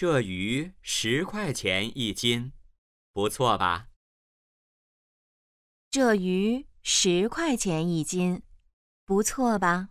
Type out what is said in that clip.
这鱼十块钱一斤不错吧？这鱼十块钱一斤不错吧？